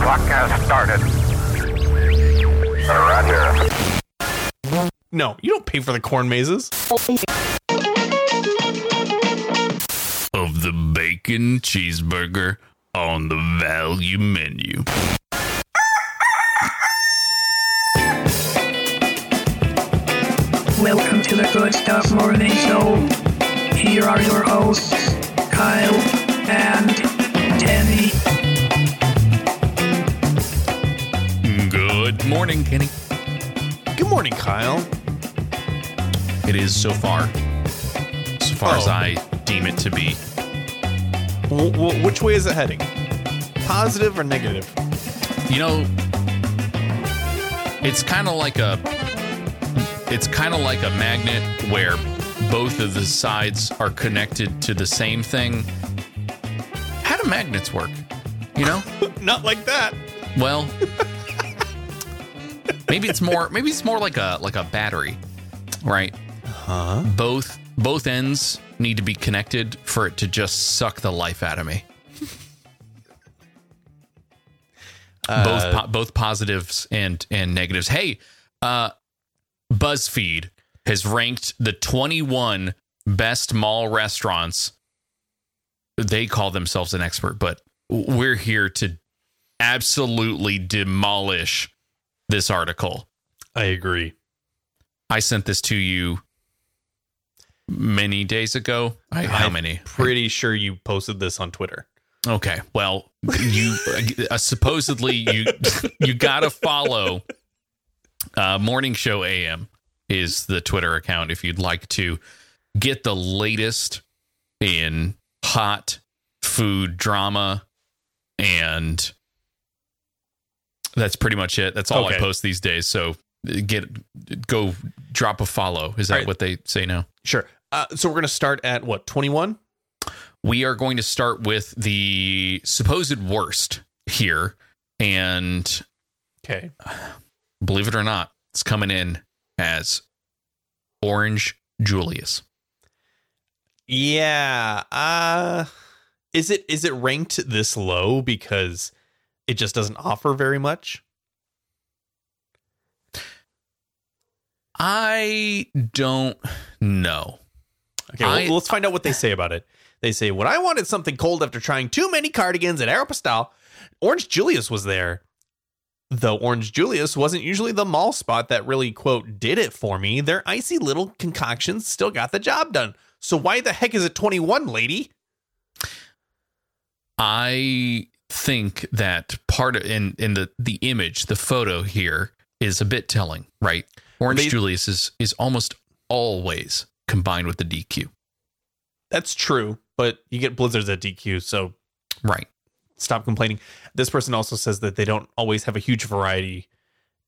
clock has started. Roger. No, you don't pay for the corn mazes. Of the bacon cheeseburger on the value menu. Welcome to the Good Stuff Morning Show. Here are your hosts, Kyle morning, Kenny. Good morning, Kyle. It is so far, so far as Oh. I deem it to be. W- w- which way is it heading? Positive or negative? You know, it's kind of like a it's kind of like a magnet where both of the sides are connected to the same thing. How do magnets work? You know? Not like that. Well, maybe it's more maybe it's more like a like a battery, right? Huh? Both both ends need to be connected for it to just suck the life out of me. both po- both positives and and negatives. Hey, uh BuzzFeed has ranked the 21 best mall restaurants. They call themselves an expert, but we're here to absolutely demolish this article. I agree. I sent this to you many days ago. I, how I'm many? Pretty sure you posted this on Twitter. Okay. Well, you uh, supposedly you you gotta follow uh, Morning Show AM is the Twitter account if you'd like to get the latest in hot food drama and that's pretty much it. That's all I Okay. post these days. So get go drop a follow. Is that right. what they say now? Sure. Uh, so we're gonna start at what? Twenty-one. we are going to start with the supposed worst here. And Okay. believe it or not, it's coming in as Orange Julius. Yeah. Uh is it is it ranked this low because it just doesn't offer very much? I don't know. Okay, well, I- let's find out what they say about it. They say, when I wanted something cold after trying too many cardigans at Aeropostale, Orange Julius was there. Though Orange Julius wasn't usually the mall spot that really, quote, did it for me, their icy little concoctions still got the job done. So why the heck is it 21, lady? I think that part of in in the the image, the photo here is a bit telling, right? Orange They- Julius is is almost always combined with the DQ. That's true, but you get blizzards at DQ, so Right. stop complaining. This person also says that they don't always have a huge variety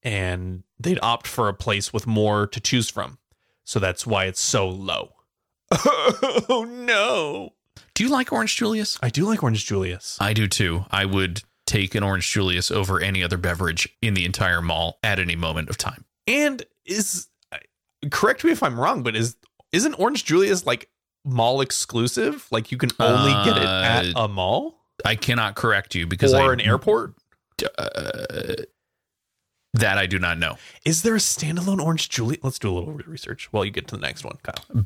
and they'd opt for a place with more to choose from. So that's why it's so low. oh no. Do you like Orange Julius? I do like Orange Julius. I do too. I would take an Orange Julius over any other beverage in the entire mall at any moment of time. And is correct me if I'm wrong, but is isn't Orange Julius like mall exclusive? Like you can only get it at Uh, a mall I cannot correct you because or I, an airport? Uh, that I do not know. Is there a standalone Orange Julius? Let's do a little research while you get to the next one, Kyle.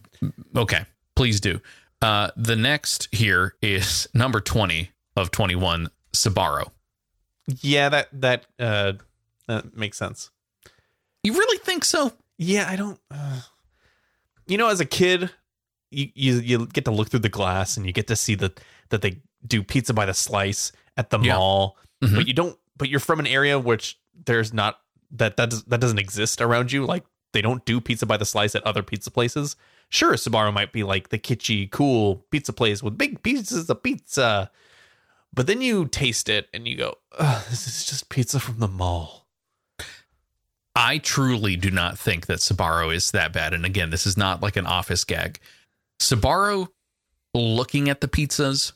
Okay, please do. Uh, the next here is number 20 of 21, Sbarro. Yeah, that that uh that makes sense. You really think so? Yeah, I don't. Uh, you know, as a kid, you, you you get to look through the glass and you get to see that that they do pizza by the slice at the Yeah. mall, Mhm. but you don't. But you're from an area which there's not that that does, that doesn't exist around you. Like they don't do pizza by the slice at other pizza places. Sure, Sbarro might be like the kitschy, cool pizza place with big pieces of pizza, but then you taste it and you go, "This is just pizza from the mall." I truly do not think that Sbarro is that bad. And again, this is not like an office gag. Sbarro, looking at the pizzas,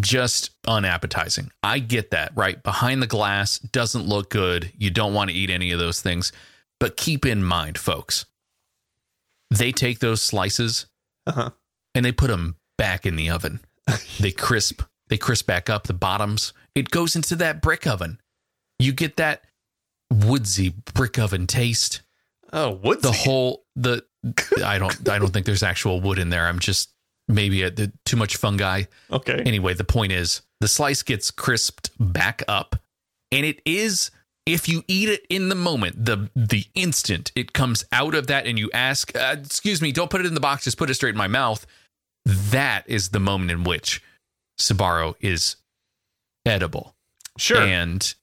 just unappetizing. I get that, right? Behind the glass doesn't look good. You don't want to eat any of those things. But keep in mind, folks, they take those slices Uh-huh. and they put them back in the oven. they crisp They crisp back up the bottoms. It goes into that brick oven. You get that woodsy brick oven taste. Oh, what's The whole the I don't I don't think there's actual wood in there. I'm just maybe a, the, too much fungi. okay? Anyway, the point is the slice gets crisped back up, and it is if you eat it in the moment, the the instant it comes out of that, and you ask, uh, "Excuse me, don't put it in the box, just put it straight in my mouth." That is the moment in which Sbarro is edible, Sure. and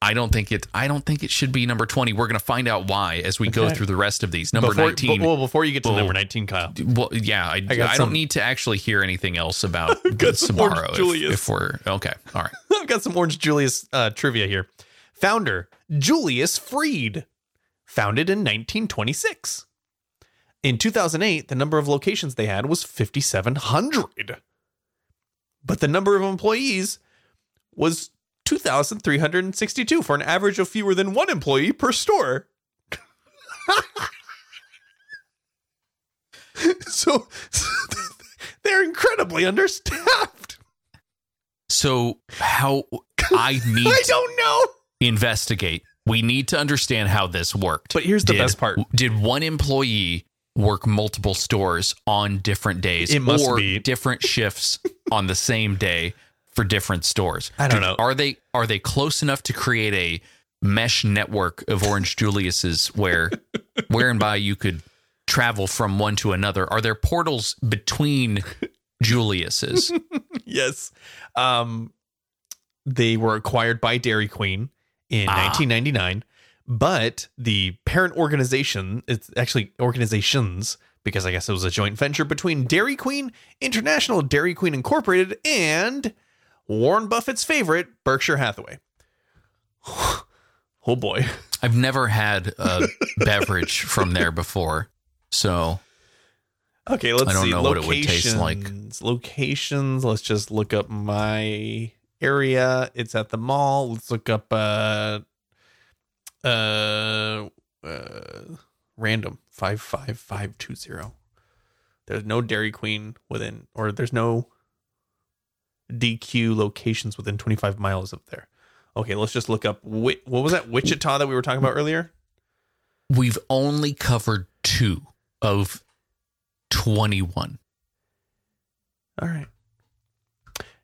I don't think it. I don't think it should be number twenty. We're going to find out why as we go through the rest of these. Number before, nineteen. Well, before you get to Oh. number nineteen, Kyle. Well, yeah, I, I, got don't need to actually hear anything else about got some Sbarro if, if we're okay. All right. I've got some Orange Julius uh, trivia here. Founder Julius Freed, founded in 1926. In 2008, the number of locations they had was 5,700. But the number of employees was 2,362 for an average of fewer than one employee per store. so they're incredibly understaffed. So how I need I don't know. Investigate. We need to understand how this worked. But here's the Did- best part. Did one employee work multiple stores on different days It must or be. different shifts on the same day for different stores? I don't Do- know. Are they are they close enough to create a mesh network of Orange Julius's where where and by you could travel from one to another? Are there portals between Julius's? yes. Um, they were acquired by Dairy Queen in Ah. 1999, but the parent organization, it's actually organizations, because I guess it was a joint venture between Dairy Queen, International Dairy Queen Incorporated, and Warren Buffett's favorite, Berkshire Hathaway. oh boy. I've never had a beverage from there before. So Okay, let's I don't see. know what it would taste like. Locations. Locations. Let's just look up my area. It's at the mall. Let's look up uh uh, uh random five five five two zero. There's no Dairy Queen within, or there's no DQ locations within 25 miles of there. Okay, let's just look up. What was that Wichita that we were talking about earlier? we've only covered two of 21. All right.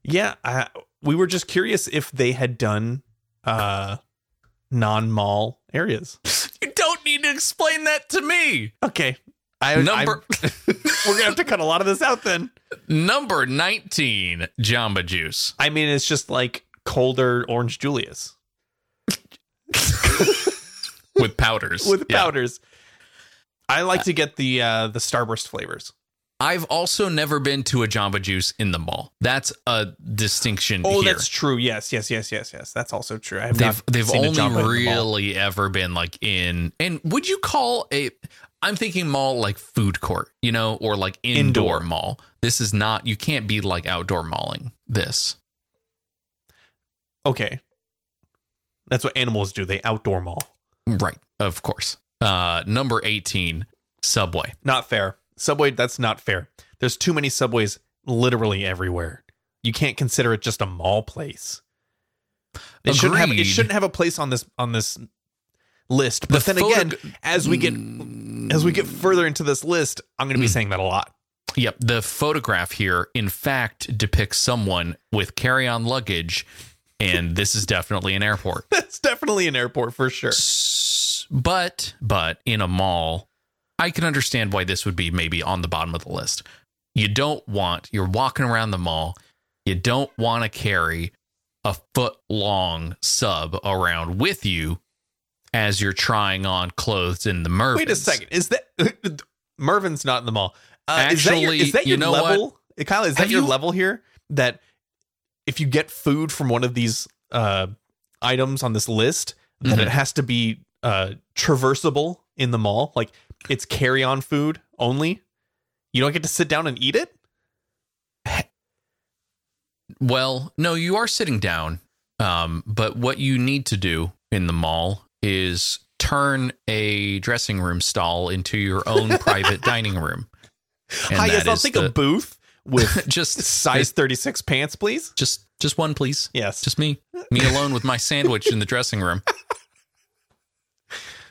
Yeah, I, we were just curious if they had done uh non-mall areas. You don't need to explain that to me. Okay. I Number we're gonna have to cut a lot of this out then. number 19, Jamba Juice. I mean, it's just like colder orange Julius with powders. with Yeah. powders. I like to get the uh the Starburst flavors. I've also never been to a Jamba Juice in the mall. That's a distinction Oh, here. that's true. Yes, yes, yes, yes, yes. That's also true. I have they've not they've only in the really ever been like in and would you call a I'm thinking mall like food court, you know, or like indoor, Indoor. mall. This is not you can't be like outdoor malling this. okay. That's what animals do. They outdoor mall. Right, of course. Uh number 18, Subway. Not fair. Subway, that's not fair. There's too many subways literally everywhere. You can't consider it just a mall place. It shouldn't have it shouldn't have a place on this on this list. But The then again, as we get as we get further into this list, I'm going to be Mm. saying that a lot. Yep, the photograph here in fact depicts someone with carry-on luggage and this is definitely an airport. That's definitely an airport for sure. But but in a mall, I can understand why this would be maybe on the bottom of the list. You don't want you're walking around the mall, you don't want to carry a foot long sub around with you as you're trying on clothes in the Mervyns. Wait a second. Is that Mervyn's not in the mall? Uh, is that your, Actually, is that you your know level? Kyle, is that Have your you- level here? That if you get food from one of these uh, items on this list, that Mhm. it has to be uh, traversable in the mall. Like it's carry on food only. You don't get to sit down and eat it. Well, no, you are sitting down. Um, but what you need to do in the mall is turn a dressing room stall into your own private dining room. And I guess that I'll take the- a booth with just size 36 pants, please? just just one, please. Yes. Just me, me alone with my sandwich in the dressing room.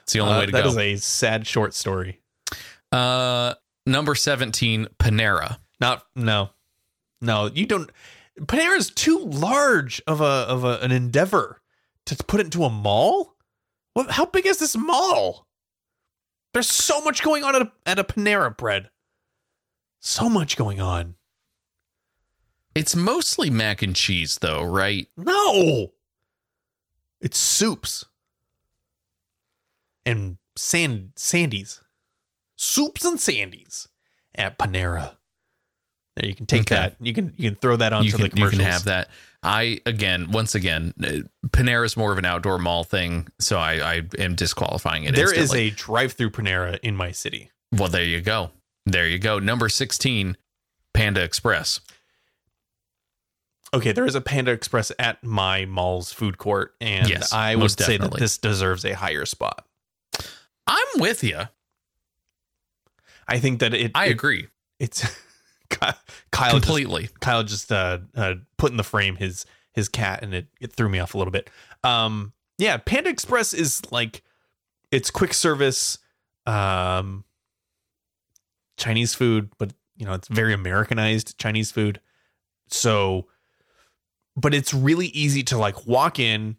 It's the only Uh, way to that go. is a sad short story. uh, number seventeen, Panera. Not no, no. You don't. Panera is too large of a of a, an endeavor to put it into a mall. What? How big is this mall? There's so much going on at a, at a Panera Bread. So much going on. It's mostly mac and cheese, though, right? No, it's soups and sand sandies, soups and sandies at Panera. There, you can take Okay. that. You can you can throw that onto you can the you can have that. I again, once again, uh, Panera is more of an outdoor mall thing, so I, I am disqualifying it. There is instantly. a drive-through Panera in my city. well. There you go. There you go. Number sixteen, Panda Express. Okay, there is a Panda Express at my mall's food court, and Yes, I would say that this deserves a higher spot. I'm with you. I think that it. I it- agree It's Kyle. Kyle just, completely. Kyle just uh, uh, put in the frame his his cat, and it it threw me off a little bit. Um, yeah, Panda Express is like it's quick service, um, Chinese food, but you know it's very Americanized Chinese food. So, but it's really easy to like walk in,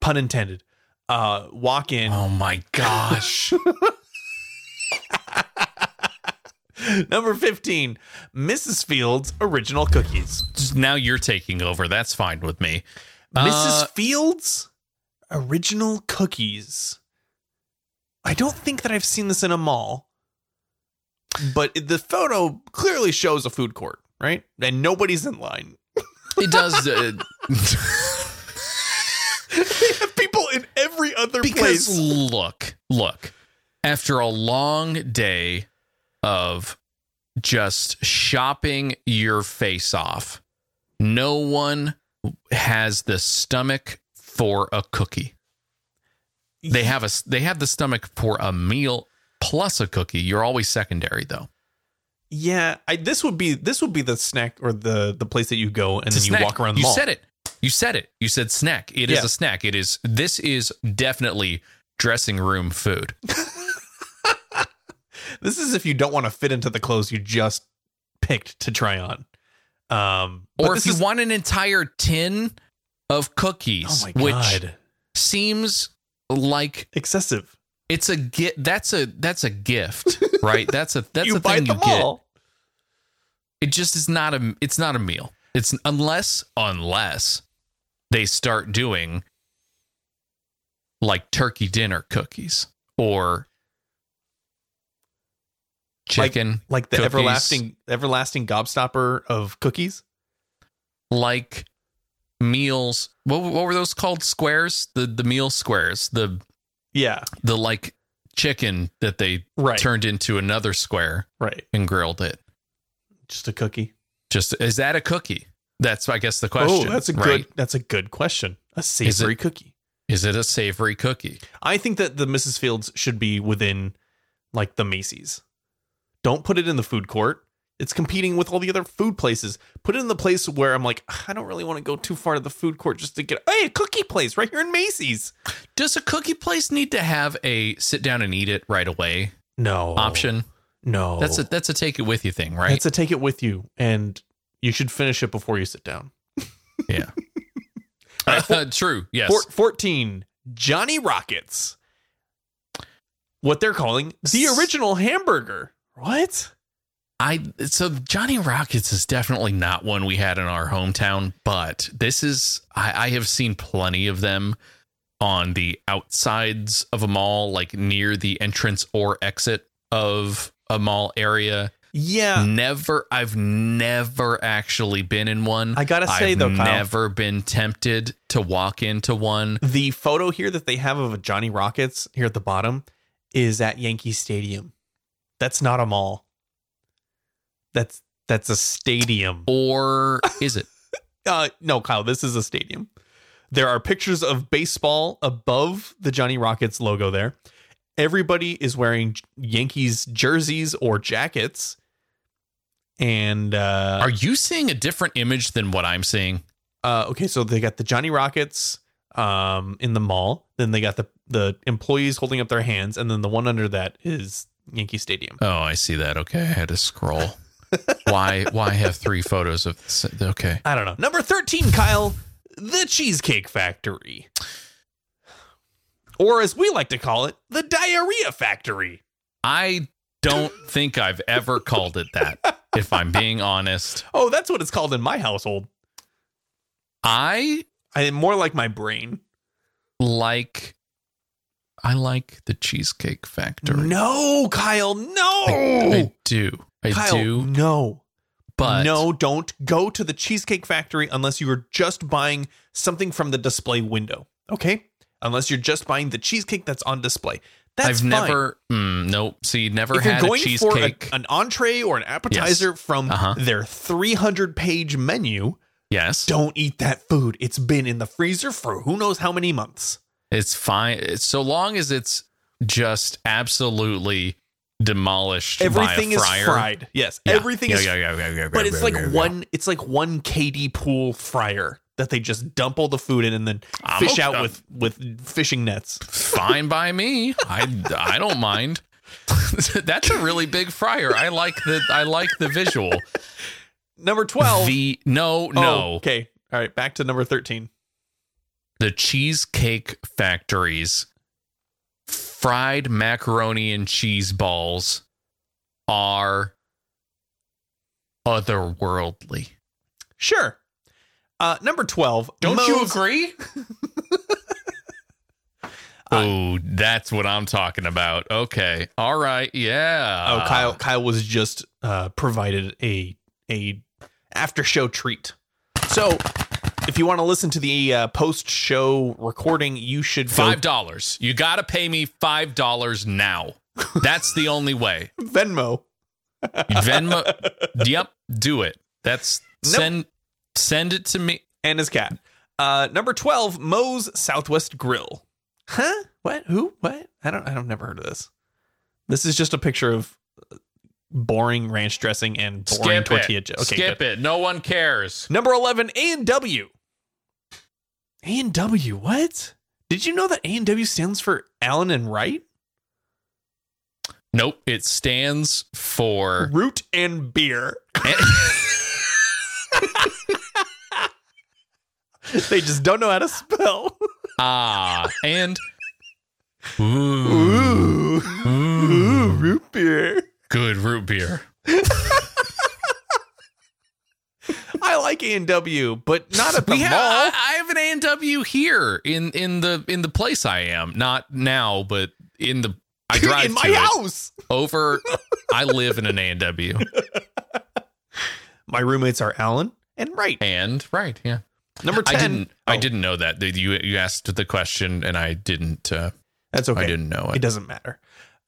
pun intended. Uh, walk in. Oh my gosh. Number 15, Mrs. Fields original cookies. now you're taking over. That's fine with me. Mrs. Uh, Fields original cookies. I don't think that I've seen this in a mall, but the photo clearly shows a food court, right? And nobody's in line. It does. Uh, they have people in every other because place. look, look. After a long day of just shopping your face off, no one has the stomach for a cookie. They have a they have the stomach for a meal plus a cookie. You're always secondary though. Yeah, I, this would be this would be the snack or the the place that you go and It's then you snack. walk around the You mall. said it. You said it. You said snack. It is Yeah. a snack. It is. This is definitely dressing room food. This is if you don't want to fit into the clothes you just picked to try on. Um, or if you is- want an entire tin of cookies, oh which seems like excessive. it's a gift. That's a that's a gift, right? That's a that's you a thing you get. It just is not a it's not a meal. It's unless unless they start doing like turkey dinner cookies or chicken like the cookies. everlasting everlasting gobstopper of cookies. like meals what, what were those called squares the the meal squares the Yeah, the like chicken that they right, turned into another square right. and grilled it Just a cookie. Just is that a cookie that's i guess the question oh, that's a right? good. That's a good question. A savory cookie. is it a savory cookie I think that the Mrs. Fields should be within like the Macy's. Don't put it in the food court. It's competing with all the other food places. Put it in the place where I'm like, I don't really want to go too far to the food court just to get hey, a cookie place right here in Macy's. does a cookie place need to have a sit down and eat it right away No option No, that's a that's a take it with you thing right That's a take it with you, and you should finish it before you sit down. yeah Uh, true yes Four- 14, Johnny Rockets. What they're calling the original hamburger. What? I so Johnny Rockets is definitely not one we had in our hometown, but this is I, I have seen plenty of them on the outsides of a mall, like near the entrance or exit of a mall area. Yeah. Never, I've never actually been in one. I gotta say, I've though, Kyle- never been tempted to walk into one. The photo here that they have of a Johnny Rockets here at the bottom is at Yankee Stadium. That's not a mall. That's that's a stadium. Or is it? Uh, no, Kyle, this is a stadium. There are pictures of baseball above the Johnny Rockets logo there. Everybody is wearing Yankees jerseys or jackets. and uh, Are you seeing a different image than what I'm seeing? uh, okay, so they got the Johnny Rockets um, in the mall. Then they got the the employees holding up their hands, and then the one under that is Yankee Stadium. Oh, I see that. Okay, I had to scroll. why? Why have three photos of? This? Okay, I don't know. Number thirteen, Kyle, the Cheesecake Factory, or as we like to call it, the Diarrhea Factory. I don't think I've ever called it that. If I'm being honest, Oh, that's what it's called in my household. I I more like my brain. like. I like the Cheesecake Factory. No, Kyle, no. I do. I Kyle, do. no. But no, don't go to the Cheesecake Factory unless you are just buying something from the display window. Okay? Unless you're just buying the cheesecake that's on display. That's I've fine. never. Mm, nope. See, never If you're had a going for a, cheesecake. an entree or an appetizer from Uh-huh. their 300 page menu, yes, don't eat that food. It's been in the freezer for who knows how many months. it's fine. So long as it's just absolutely demolished. Everything by a is fried. Yes, Yeah. everything Yeah, is yeah, yeah, yeah, yeah, but it's like one it's like one KD pool fryer that they just dump all the food in and then I'm fish out with with fishing nets. fine by me. I I don't mind. That's a really big fryer. I like the I like the visual. Number 12. The no Oh, no okay. All right, back to number 13. the cheesecake factories fried macaroni and cheese balls are otherworldly. Sure. Uh number 12. Don't you agree? oh, that's what I'm talking about. Okay. All right. Yeah. Oh, Kyle Kyle was just uh provided a a after show treat. So, if you want to listen to the uh, post show recording, you should go Five dollars. You got to pay me five dollars now. That's the only way. Venmo. Venmo. yep. Do it. That's send send it to me. and his cat. Uh, number twelve, Moe's Southwest Grill. Huh? What? Who? What? I don't. I don't. Never heard of this. This is just a picture of uh, boring ranch dressing and boring Skip tortilla. it. jo- Okay, Skip good. it. No one cares. Number eleven, A and W. A and W. What? Did you know that A and W stands for Allen and Wright? Nope. It stands for. Root and beer. they just don't know how to spell. ah and. Ooh, Ooh, ooh, root beer. good root beer. I like A and W, but not at the We mall. have, I, I have an A and W here in in the in the place I am. Not now, but in the I drive in my house. over. I live in an A and W, My roommates are Alan and Wright. and right, yeah. Number I ten. didn't. I Oh, didn't know that. You you asked the question, and I didn't. Uh, That's okay. I didn't know It it. doesn't matter.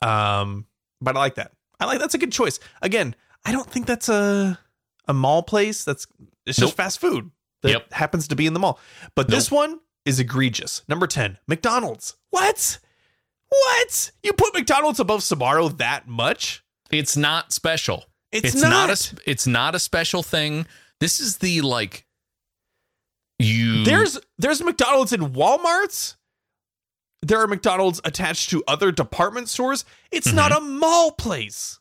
Um, but I like that. I like that's a good choice. Again, I don't think that's a a mall place. That's it's just fast food that Yep. happens to be in the mall. But this one is egregious. Number ten, McDonald's. What? What? You put McDonald's above Sbarro that much? It's not special. It's, It's, not. not. a. It's not a special thing. This is the like. You There's there's McDonald's in Walmarts. There are McDonald's attached to other department stores. It's not Mm-hmm. a mall place.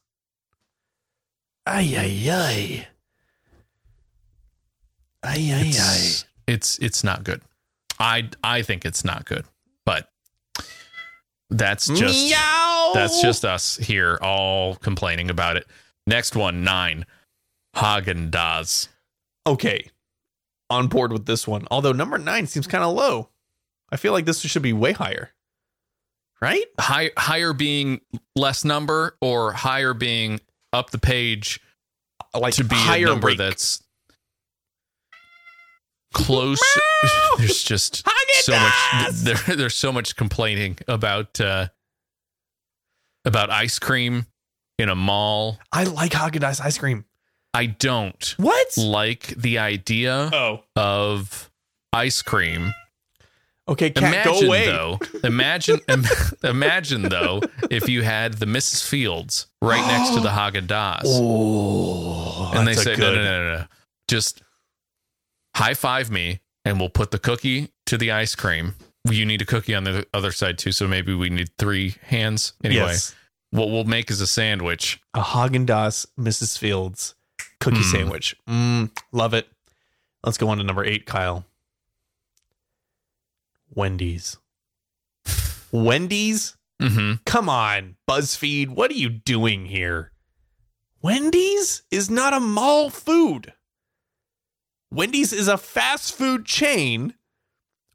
Ay ay ay. Ay ay ay. it's, it's it's not good. I I think it's not good, but that's just Meow. that's just us here all complaining about it. Next one, nine, Haagen Dazs. okay. On board with this one. Although number nine seems kind of low. I feel like this should be way higher. Right? High, higher being less number, or higher being up the page Like to be higher a number rank. that's close. There's just so much. There, there's so much complaining about uh, about ice cream in a mall. I like Haagen Dazs ice cream. I don't What? like the idea Oh. of ice cream. Okay, cat, imagine go away. though. Imagine, im- imagine though, if you had the Mrs. Fields right next to the Haagen Dazs. Oh. and they that's a say, no, good- no, no, no, no. Just high five me and we'll put the cookie to the ice cream. You need a cookie on the other side too. So maybe we need three hands. Anyway, Yes. what we'll make is a sandwich. a Haagen Dazs Mrs. Fields cookie Mm. sandwich. Mm, love it. Let's go on to number eight, Kyle. Wendy's. Wendy's? Mm-hmm. Come on, BuzzFeed. What are you doing here? Wendy's is not a mall food. Wendy's is a fast food chain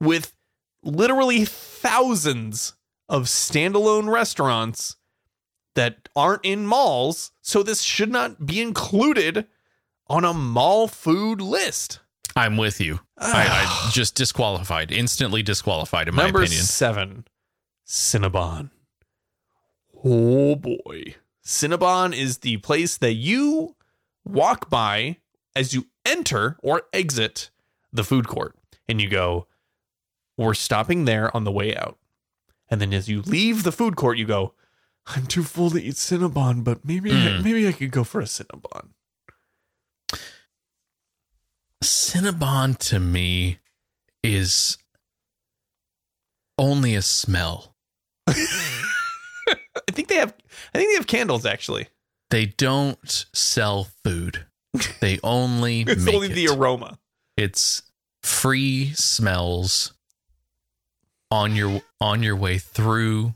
with literally thousands of standalone restaurants that aren't in malls. So this should not be included on a mall food list. I'm with you. I, I just disqualified, instantly disqualified, in my opinion. Number opinion. seven, Cinnabon. Oh boy. Cinnabon is the place that you walk by as you enter or exit the food court. And you go, We're stopping there on the way out. And then as you leave the food court, you go, I'm too full to eat Cinnabon, but maybe I, Mm. maybe I could go for a Cinnabon. Cinnabon to me is only a smell. I think they have I think they have candles actually. They don't sell food. They only It's make only it. the aroma. it's free smells on your on your way through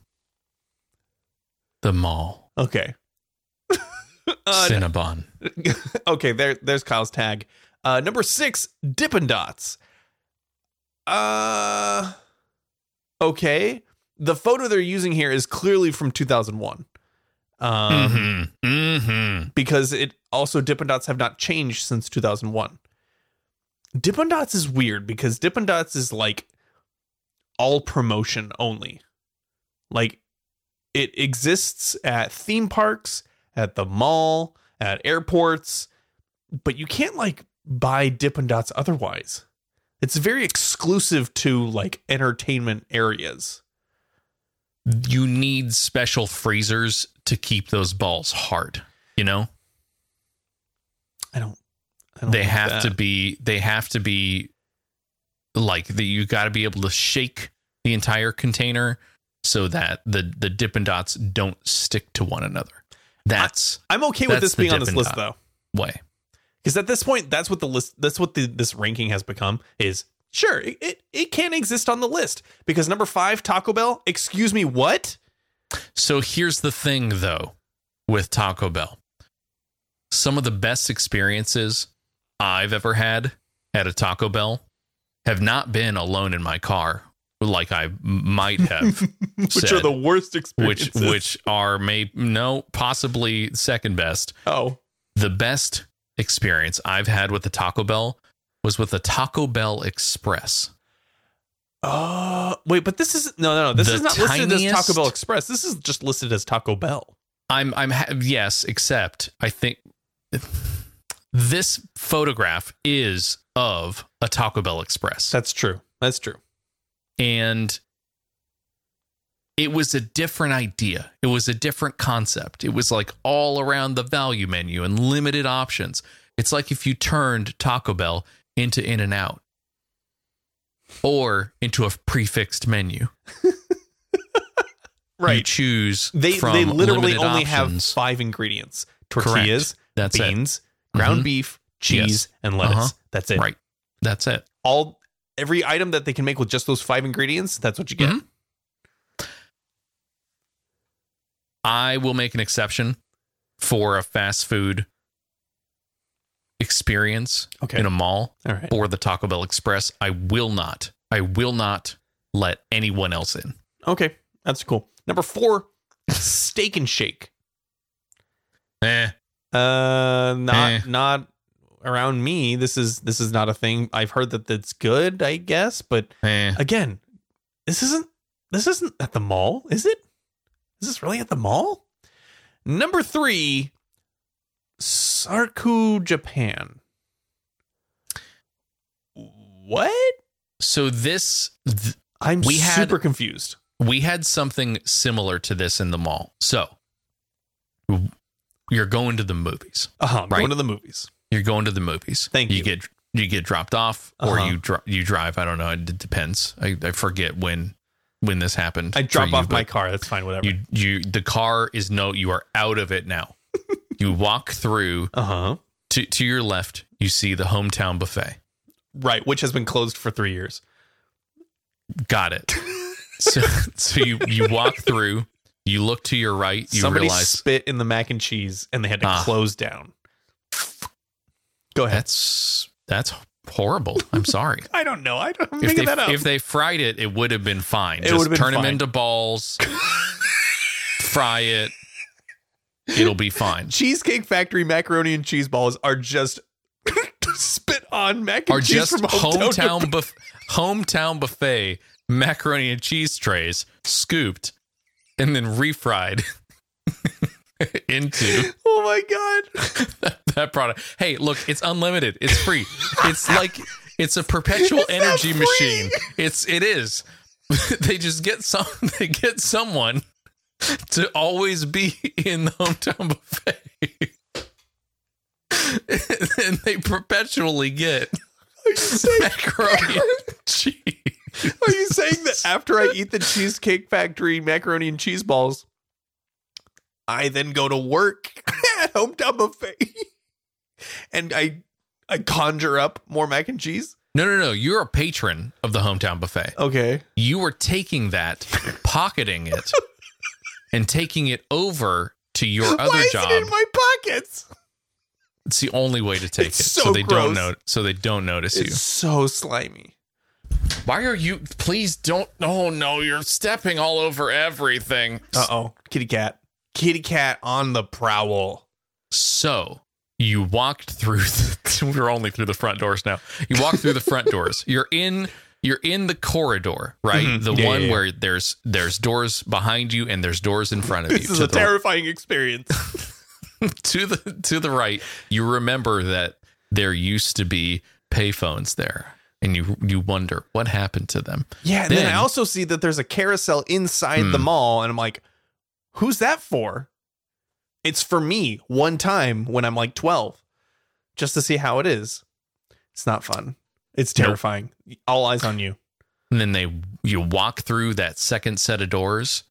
the mall. Okay. Uh, Cinnabon. okay, there there's Kyle's tag. Uh number six, Dippin' Dots. Uh okay. The photo they're using here is clearly from 2001. Um mm-hmm. Mm-hmm. because it also Dippin' Dots have not changed since 2001. Dippin' Dots is weird because Dippin' Dots is like all promotion only. Like it exists at theme parks, at the mall, at airports, but you can't like buy Dippin' Dots otherwise. It's very exclusive to like entertainment areas. You need special freezers to keep those balls hard. You know? I don't. I don't they like have that. to be they have to be like the, you got to be able to shake the entire container so that the the dippin' dots don't stick to one another. That's I'm okay with this being on this list though. way. Because at this point that's what the list that's what the, this ranking has become is sure it, it, it can exist on the list. Because number five taco bell excuse me what? So here's the thing though with taco bell. Some of the best experiences i've ever had at a taco bell have not been alone in my car like i might have which are the worst experiences. which which are may no possibly second best. Oh. The best experience I've had with the Taco Bell was with the Taco Bell Express. uh wait but this is no no no this The is not listed as taco bell express. This is just listed as taco bell. I'm I'm ha- yes, except I think this photograph is of a Taco Bell Express. that's true. That's true and it was a different idea. It was a different concept. It was like all around the value menu and limited options. It's like if you turned Taco Bell into In and Out or into a prefixed menu. Right. You choose they from they literally only have five ingredients tortillas That's it. beans ground Mhm. beef cheese Yes. and lettuce Uh-huh. that's it Right. That's it. all every item that they can make with just those five ingredients that's what you get Mhm. I will make an exception for a fast food experience Okay. in a mall right or the Taco Bell Express. I will not. I will not let anyone else in. okay that's cool number four steak and shake Eh. uh not Eh. not around me this is this is not a thing i've heard that that's good i guess but Eh. again this isn't this isn't at the mall is it is this really at the mall number three sarku japan what So this th- i'm We had- super confused we had something similar to this in the mall. So you're going to the movies. uh-huh Right. going to the movies You're going to the movies. Thank you. get you get dropped off, or Uh-huh. you dri- you drive. I don't know. It depends. I, I forget when when this happened. I drop you, off my car. That's fine. Whatever. You you the car is no. You are out of it now. you walk through Uh huh. to to your left. You see the hometown buffet. Right, which has been closed for three years. Got it. so so you you walk through. You look to your right. You Somebody realize spit in the mac and cheese, and they had to Ah. close down. Go ahead. that's that's horrible. I'm sorry. I don't know. I don't, I'm if they that up. if they fried it, it would have been fine. It Just been turn them into balls, fry it. It'll be fine. Cheesecake Factory macaroni and cheese balls are just spit on mac and Are cheese just from hometown. hometown buff- hometown buffet macaroni and cheese trays scooped and then refried into oh my god! That product. Hey, look, it's unlimited. It's free. It's like it's a perpetual It's energy machine. It's it is. they just get some they get someone to always be in the hometown buffet. and they perpetually get saying, macaroni and cheese. are you saying that after I eat the Cheesecake Factory macaroni and cheese balls, I then go to work at hometown buffet and I I conjure up more mac and cheese? No, no, no. You're a patron of the hometown buffet. Okay. You were taking that, pocketing it, and taking it over to your other Why is job. it in my pockets? It's the only way to take It's it, so so they don't know. So they don't notice It's you. so slimy. Why are you? Please don't. Oh no, you're stepping all over everything. Uh oh. Kitty cat. Kitty cat on the prowl. So you walked through. The, we're only through the front doors now. You walk through the front doors. You're in. You're in the corridor, right? Mhm. The Yeah, one yeah, where there's there's doors behind you and there's doors in front of you. This is To a the- terrifying experience. to the to the right, you remember that there used to be payphones there, and you you wonder what happened to them. Yeah, and then, Then- I also see that there's a carousel inside the Hmm. mall, and I'm like, who's that for? It's for me one time when I'm like 12, just to see how it is. It's not fun. It's Nope. terrifying. All eyes on you. And then they you walk through that second set of doors,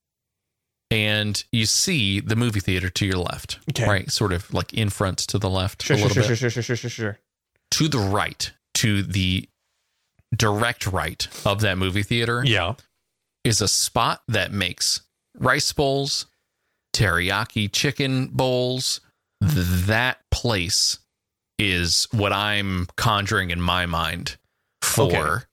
and you see the movie theater to your left, Okay. right, sort of like in front to the left Sure, a little sure, bit. sure, sure, sure, sure, sure. To the right, to the direct right of that movie theater, Yeah. is a spot that makes rice bowls, teriyaki chicken bowls. That place is what I'm conjuring in my mind for Okay.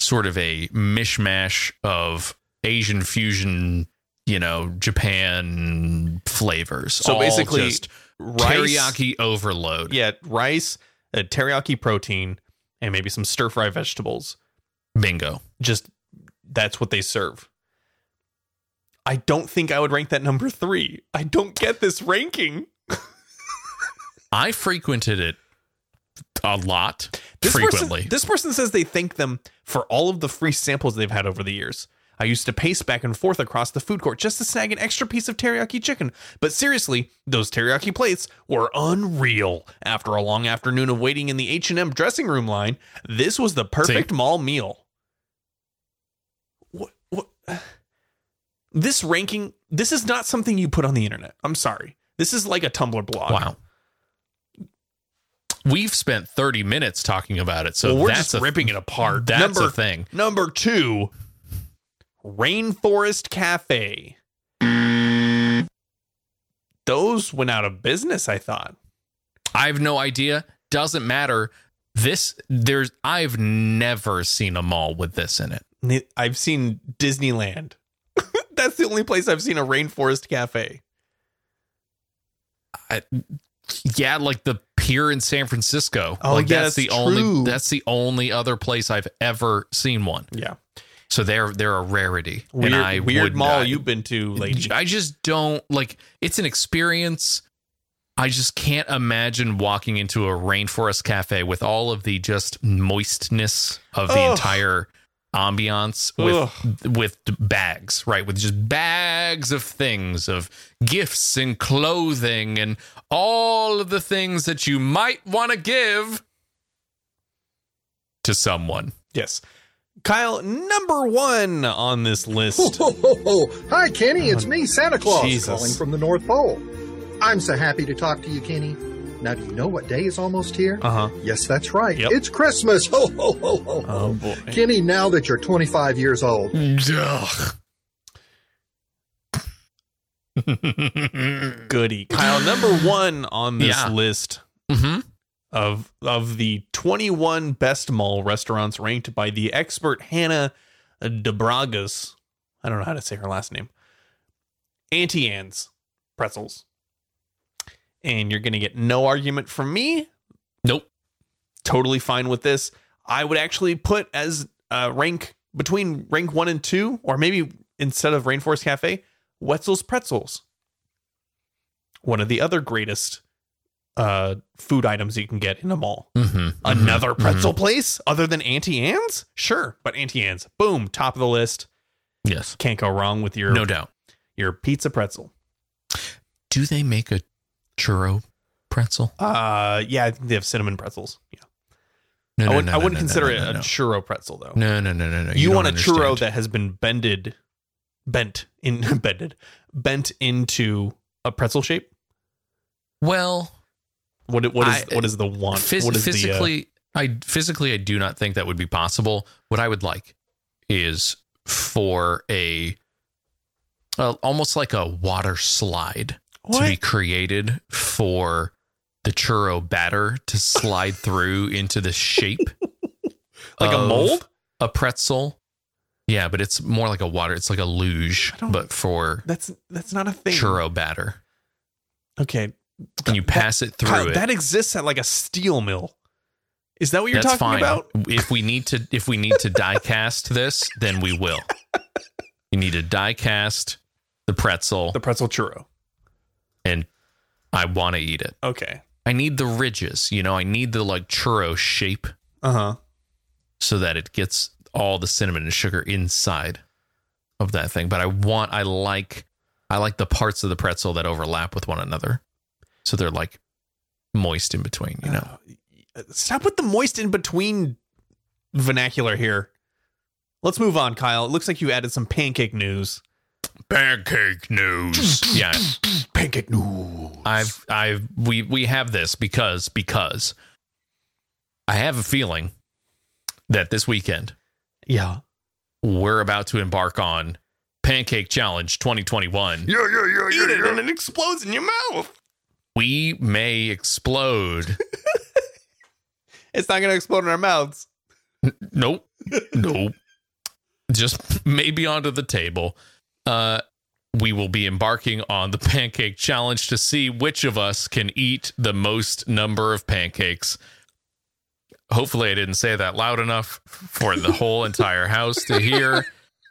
sort of a mishmash of Asian fusion, you know, Japan flavors. So All basically, just Rice, teriyaki overload. yeah, rice, a teriyaki protein, and maybe some stir fry vegetables. Bingo. Just that's what they serve. I don't think I would rank that number three. I don't get this ranking. I frequented it a lot, This frequently. Person, this person says they thank them for all of the free samples they've had over the years. I used to pace back and forth across the food court just to snag an extra piece of teriyaki chicken. But seriously, those teriyaki plates were unreal. After a long afternoon of waiting in the H&M dressing room line, this was the perfect mall meal. What, what This ranking, this is not something you put on the internet. I'm sorry. This is like a Tumblr blog. Wow. We've spent 30 minutes talking about it. So well, we're that's just a, ripping it apart. That's number, a thing. Number two, Rainforest Cafe. Those went out of business, I thought. I have no idea. Doesn't matter. This there's I've never seen a mall with this in it. I've seen Disneyland. That's the only place I've seen a Rainforest Cafe. I, yeah, like the pier in San Francisco. Oh, like yeah, that's that's the only that's the only other place I've ever seen one. Yeah. So they're they're a rarity. Weird, and I weird mall not- you've been to lately. I just don't like it's an experience. I just can't imagine walking into a rainforest cafe with all of the just moistness of the Ugh. entire ambiance with with bags, right? With just bags of things of gifts and clothing and all of the things that you might want to give to someone. Yes. Kyle, number one on this list. Ho, ho, ho. Hi, Kenny. It's uh, me, Santa Claus, Jesus. calling from the North Pole. I'm so happy to talk to you, Kenny. Now, do you know what day is almost here? Uh huh. Yes, that's right. Yep. It's Christmas. Ho, ho, ho, ho, ho. Oh boy. Kenny, now that you're 25 years old, Ugh. Goody. Kyle, number one on this Yeah. list hmm of of the 21 best mall restaurants ranked by the expert Hannah DeBragas. I don't know how to say her last name. Auntie Anne's pretzels. And you're going to get no argument from me. Nope. Totally fine with this. I would actually put as uh, rank between rank one and two, or maybe instead of Rainforest Cafe, Wetzel's Pretzels. One of the other greatest uh, food items you can get in a mall. hmm Another pretzel place other than Auntie Anne's? Sure, but Auntie Anne's, boom, top of the list. Yes. Can't go wrong with your No doubt. your pizza pretzel. Do they make a churro pretzel? Uh, yeah, I think they have cinnamon pretzels. Yeah, No, I no, wouldn't, no, I wouldn't no, consider it a churro pretzel though. No, no, no, no, no. you, don't want a churro that has been bended, bent in bended, bent into a pretzel shape. Well, What what is I- what is the want? phys- what is the uh, physically, I physically, I do not think that would be possible. What I would like is for a, uh, almost like a water slide to be created for the churro batter to slide through into the shape like a mold? a pretzel. Yeah, but it's more like a water. It's like a luge, but for That's that's not a thing. churro batter. Okay, And you pass it through Kyle, it. that exists at like a steel mill. Is that what you're That's talking fine. about? If we need to, if we need to die cast this, then we will. You need to die cast the pretzel, The pretzel churro. And I want to eat it. Okay. I need the ridges. You know, I need the like churro shape Uh huh. so that it gets all the cinnamon and sugar inside of that thing. But I want, I like, I like the parts of the pretzel that overlap with one another, so they're like moist in between. You know, Stop with the moist in between vernacular here. Let's move on, Kyle. It looks like you added some pancake news. pancake news. yeah, Pancake news. I've I've we we have this because because I have a feeling that this weekend Yeah. we're about to embark on Pancake Challenge 2021. Yeah, yeah, yeah, Eat yeah, it yeah. and it explodes in your mouth. We may explode. It's not going to explode in our mouths. nope. Nope. Just maybe onto the table. Uh we will be embarking on the pancake challenge to see which of us can eat the most number of pancakes. Hopefully, I didn't say that loud enough for the whole entire house to hear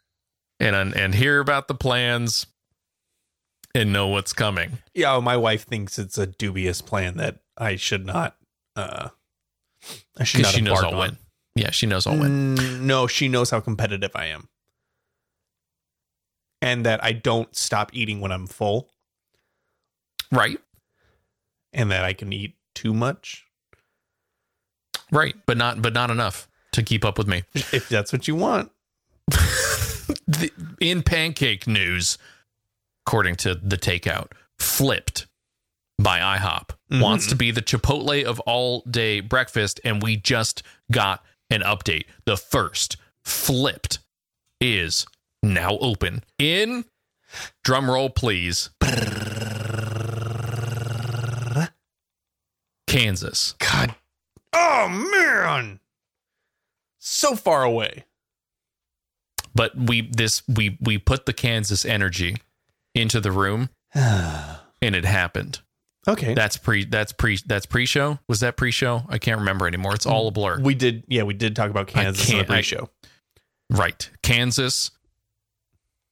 and and hear about the plans and know what's coming. Yeah, my wife thinks it's a dubious plan that I should not. Uh, I should not she knows I'll on. win. Yeah, she knows I'll win. Mm, no, she knows how competitive I am, and that I don't stop eating when I'm full, Right, and that I can eat too much right, but not but not enough to keep up with me. if that's what you want. the, in pancake news, according to the takeout, flipped by IHOP Mhm. wants to be the Chipotle of all day breakfast, and we just got an update. The first flipped is now open in drum roll, please. Kansas. God, oh man, so far away. But we this we we put the Kansas energy into the room and it happened. okay, That's pre. That's pre. That's pre-show. Was that pre-show? I can't remember anymore. It's all a blur. we did. Yeah, we did talk about Kansas in the I- pre-show. Right. Kansas.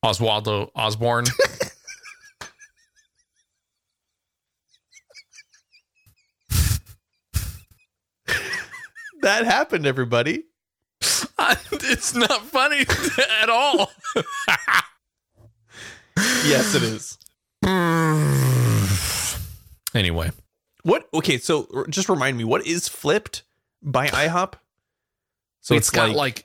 Oswaldo Osborne. That happened, everybody. It's not funny at all. yes, it is. anyway, What? Okay, so just remind me, what is flipped by IHOP? So it's got like, go-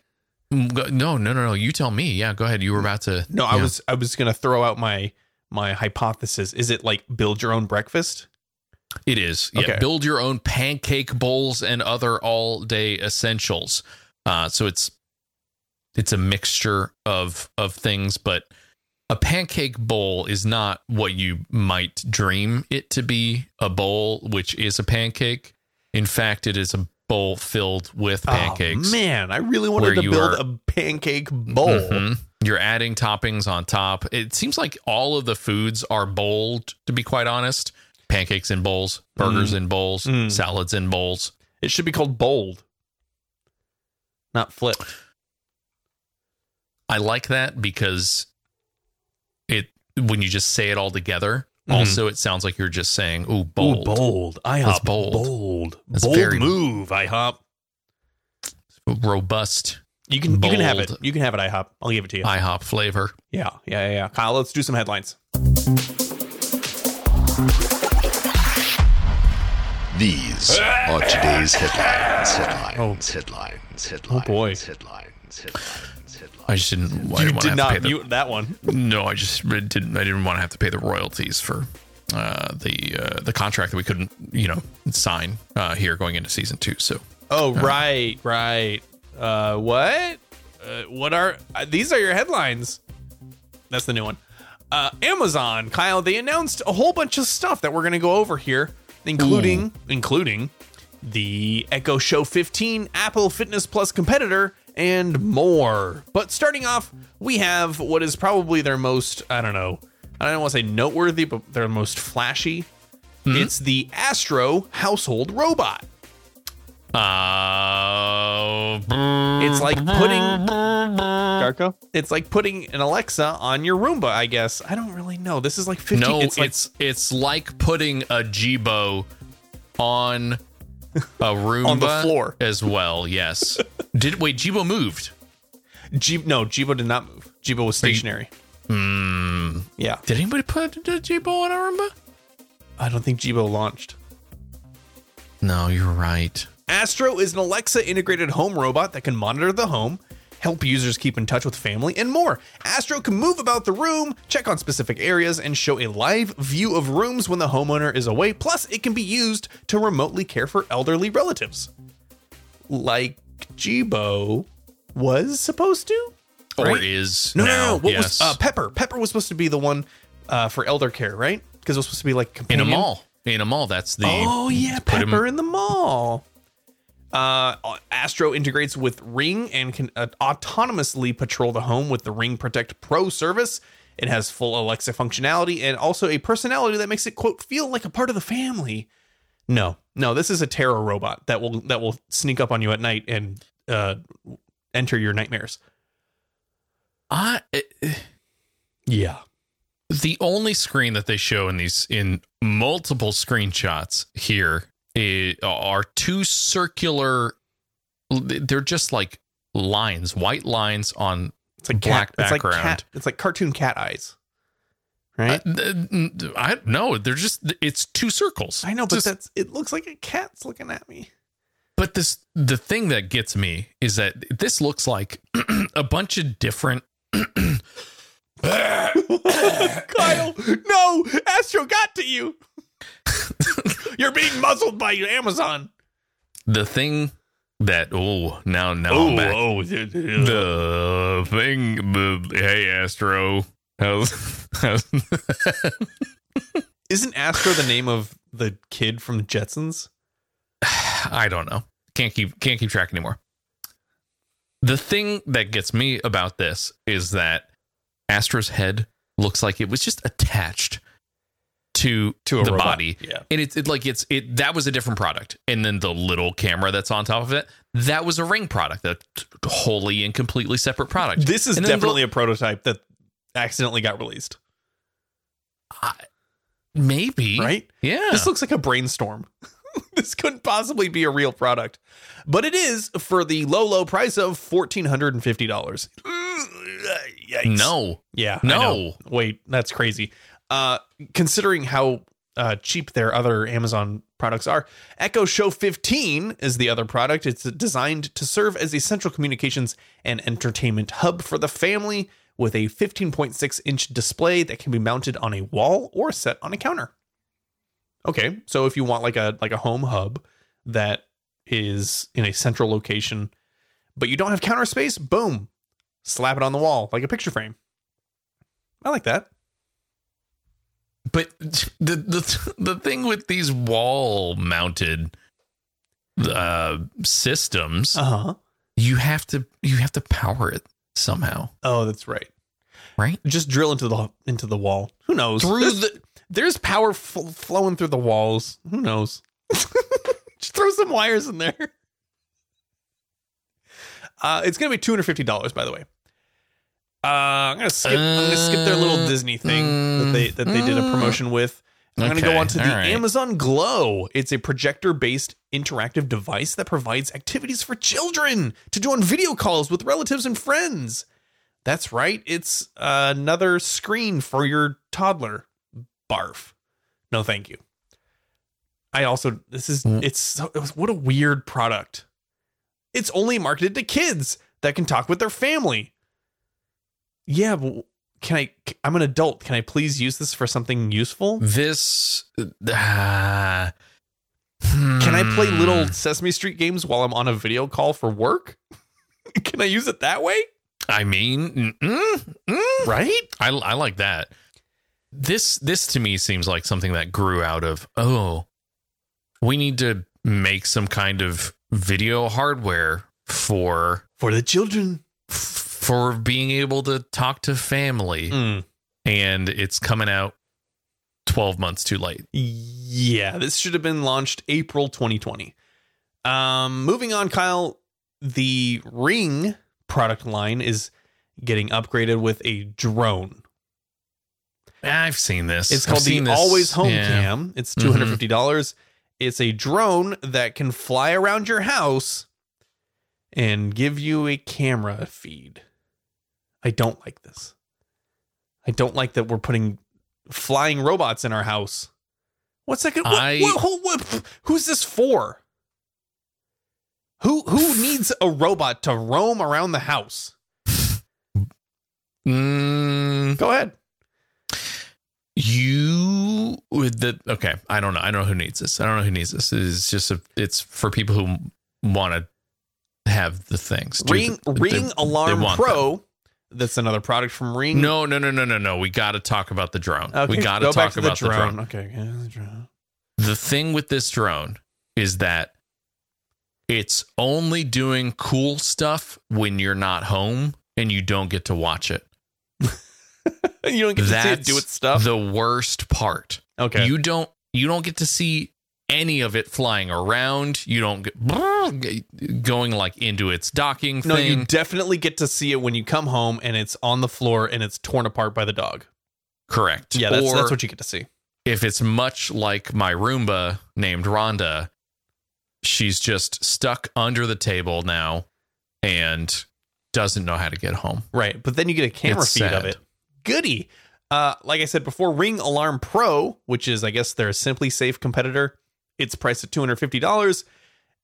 no, no, no, no. You tell me. Yeah, go ahead. You were about to. no, I yeah. was I was gonna throw out my my hypothesis. Is it like build your own breakfast? It is. Yeah. Okay. Build your own pancake bowls and other all day essentials. Uh, so it's it's a mixture of of things, but a pancake bowl is not what you might dream it to be. A bowl, which is a pancake. In fact, it is a bowl filled with pancakes. Oh, man, I really wanted to build are- a pancake bowl. Mhm. You're adding toppings on top. It seems like all of the foods are bowled, to be quite honest. Pancakes in bowls, burgers in bowls, Mm. salads in bowls. It should be called bold, not flip. I like that because it when you just say it all together, Mhm. also it sounds like you're just saying, "Ooh, bold." Ooh, bold. IHOP. That's bold. Bold. That's bold very- move, IHOP. robust You can you can have it. You can have it, IHOP. I'll give it to you. IHOP flavor. yeah, yeah, yeah, yeah. Kyle, let's do some headlines. These are today's headlines. Headlines. Headlines. Headlines. boy. Headlines. Headlines. I just didn't. I you didn't want to did have to pay not the, that one. No, I just didn't. I didn't want to have to pay the royalties for uh, the uh, the contract that we couldn't, you know, sign uh, here going into season two. So Oh, right, right. Uh, what? Uh, what are uh, these? Are your headlines? That's the new one. Uh, Amazon, Kyle. They announced a whole bunch of stuff that we're going to go over here, including including the Echo Show 15, Apple Fitness Plus competitor, and more. But starting off, we have what is probably their most I don't know. I don't want to say noteworthy, but their most flashy. It's the Astro household robot. uh, It's like putting Darko. It's like putting an Alexa on your Roomba. I guess I don't really know. This is like fifteen. no, it's it's like it's like putting a Jibo on a Roomba On the floor. as well. Yes. Did wait? Jibo moved. G- no, Jibo did not move. Jibo was stationary. Hmm. Yeah, Did anybody put Jibo on a Roomba? I don't think Jibo launched. No, you're right. Astro is an Alexa integrated home robot that can monitor the home, help users keep in touch with family, and more. Astro can move about the room, check on specific areas, and show a live view of rooms when the homeowner is away. Plus, it can be used to remotely care for elderly relatives. Like Jibo was supposed to? Or is No, now, no, no. What yes. was uh, Pepper? Pepper was supposed to be the one uh, for elder care, right? Because it was supposed to be like in a mall? In a mall. That's the. Oh yeah, put him- Pepper in the mall. Uh, Astro integrates with Ring and can uh, autonomously patrol the home with the Ring Protect Pro service. It has full Alexa functionality and also a personality that makes it quote feel like a part of the family. No, no, this is a terror robot that will that will sneak up on you at night and uh, enter your nightmares. I, Yeah, the only screen that they show in these in multiple screenshots here Eh, are two circular. They're just like lines, white lines on it's like black cat, It's like background. cat. It's like cartoon cat eyes, uh, right? I, th- I no, they're just it's two circles. I know, but Just- that's it. Looks like a cat's looking at me. But this the thing that gets me is that this looks like a bunch of different Kyle, no, Astro got to you. You're being muzzled by Amazon. the thing that oh now now I'm back. oh, the thing the hey Astro how's, how's isn't Astro the name of the kid from Jetsons? I don't know. Can't keep can't keep track anymore. The thing that gets me about this is that Astro's head looks like it was just attached to To a the robot. body. Yeah. And it's it, like it's it that was a different product. And then the little camera that's on top of it, that was a ring product, a wholly and completely separate product. This is then the- definitely a prototype that accidentally got released, maybe. right? Yeah. This looks like a brainstorm. this couldn't possibly be a real product, but it is for the low, low price of fourteen hundred and fifty dollars. Yikes! No. yeah, No. Wait, that's crazy. Uh, considering how uh, cheap their other Amazon products are, Echo Show 15 is the other product. It's designed to serve as a central communications and entertainment hub for the family with a 15.6 inch display that can be mounted on a wall or set on a counter. Okay, so if you want like a like a home hub that is in a central location, but you don't have counter space, boom, slap it on the wall like a picture frame. I like that. But the the the thing with these wall mounted uh systems, Uh huh. you have to you have to power it somehow, Oh, that's right. right? Just drill into the into the wall. Who knows? Through there's, the there's power f- flowing through the walls. Who knows? Just throw some wires in there. Uh, it's gonna be two hundred fifty dollars, by the way. Uh, I'm gonna skip. I'm gonna skip their little Uh, Disney thing that they that they did a promotion with. I'm gonna Okay, go on to the right. Amazon Glow. It's a projector-based interactive device that provides activities for children to do on video calls with relatives and friends. That's right. It's another screen for your toddler. Barf. No, thank you. I also this is Mm. it's so, it was, what a weird product. It's only marketed to kids that can talk with their family. Yeah, but can I? I'm an adult. Can I please use this for something useful? this uh, Can I play hmm. little Sesame Street games while I'm on a video call for work? can I use it that way? I mean, mm, mm. Right? I I like that. This this to me seems like something that grew out of oh, we need to make some kind of video hardware for For the children. For being able to talk to family Mm. and it's coming out 12 months too late. Yeah, this should have been launched April 2020. Um, moving on, Kyle, the Ring product line is getting upgraded with a drone. I've seen this. It's called the this. Always Home Yeah. Cam. It's two hundred fifty dollars. It's a drone that can fly around your house and give you a camera feed. I don't like this. I don't like that we're putting flying robots in our house. What's that? What, I- what- who- what- who's this for? Who who needs a robot to roam around the house? Mm, Go ahead. you with the okay. I don't know. I don't know who needs this. I don't know who needs this. It's just a, it's for people who want to have the things. Ring the- Ring they- Alarm they want them. That's another product from Ring. No, no, no, no, no, no. We got to talk about the drone. Okay, we got to talk about the drone. Okay, yeah, the drone. The thing with this drone is that it's only doing cool stuff when you're not home and you don't get to watch it. You don't get to see it do its stuff. the worst part. okay, You don't you don't get to see any of it flying around. You don't get going like into its docking no, thing. you definitely get to see it when you come home and it's on the floor and it's torn apart by the dog. Correct. Yeah, that's or that's what you get to see. if it's much like my Roomba named Rhonda, she's just stuck under the table now and doesn't know how to get home. Right, but then you get a camera It's feed of it. Goody. Uh, like I said before, Ring Alarm Pro, which is I guess their SimpliSafe competitor, it's priced at two hundred fifty dollars.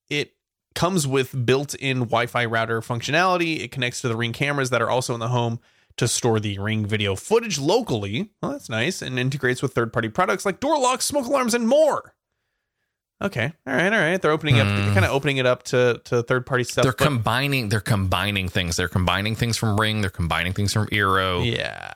It comes with built-in Wi-Fi router functionality. It connects to the Ring cameras that are also in the home to store the Ring video footage locally. Well, that's nice, and integrates with third-party products like door locks, smoke alarms, and more. Okay, all right, all right. They're opening up. They're Hmm. kind of opening it up to to third-party stuff. They're combining they're combining things. They're combining things from Ring, they're combining things from Eero. yeah.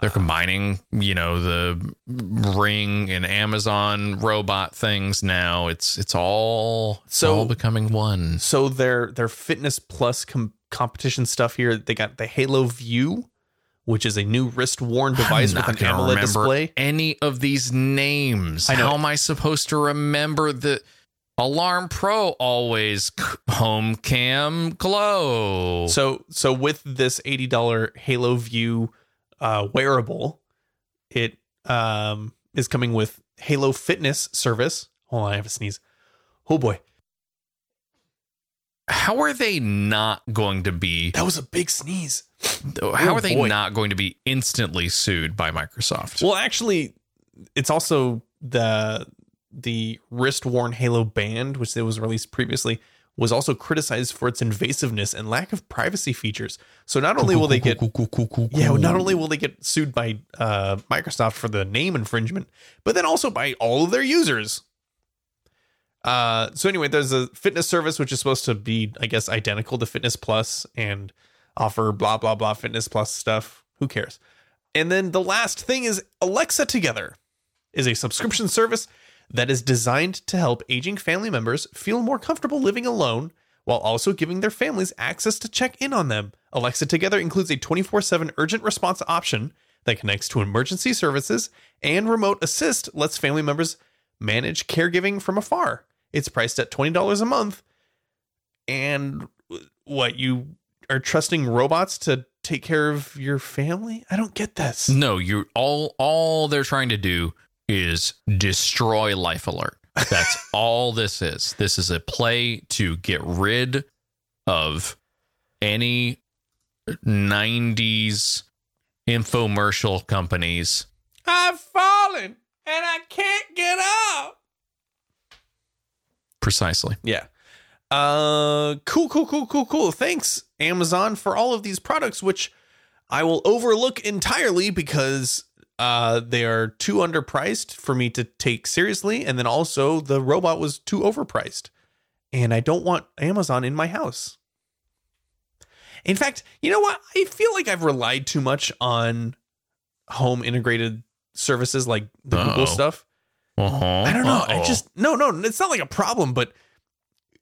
They're combining, you know, the Ring and Amazon robot things now. It's it's all it's So- all becoming one. so their their fitness plus com- competition stuff here they got the halo view which is a new wrist worn device with an amoled display Any of these names? I know. How am I supposed to remember the Alarm Pro? Always home cam glow. so so with this $80 halo view uh wearable it um is coming with halo fitness service Hold on, I have a sneeze. Oh boy, How are they not going to be? that was a big sneeze. How are they boy. not going to be instantly sued by Microsoft? Well, actually, it's also the the wrist worn Halo band, which was released previously, was also criticized for its invasiveness and lack of privacy features. So not only will they get yeah, not only will they get sued by uh, Microsoft for the name infringement, but then also by all of their users. Uh, so anyway, there's a fitness service which is supposed to be, I guess, identical to Fitness Plus and offer blah blah blah Fitness Plus stuff. Who cares? And then the last thing is Alexa Together is a subscription service that is designed to help aging family members feel more comfortable living alone while also giving their families access to check in on them. Alexa Together includes a 24 7 urgent response option that connects to emergency services, and Remote Assist lets family members manage caregiving from afar. It's priced at $20 a month. And what, you are trusting robots to take care of your family? I don't get this. No, you're all all they're trying to do is destroy Life Alert. That's all this is. This is a play to get rid of any 90s infomercial companies. I've fallen and I can't get up. Precisely. Yeah. Uh cool, cool, cool, cool, cool. Thanks, Amazon, for all of these products, which I will overlook entirely because uh they are too underpriced for me to take seriously. And then also the robot was too overpriced. And I don't want Amazon in my house. In fact, you know what? I feel like I've relied too much on home integrated services like the Uh-oh. Google stuff. Uh-huh. I don't know. I Uh-oh. just no, no. It's not like a problem, but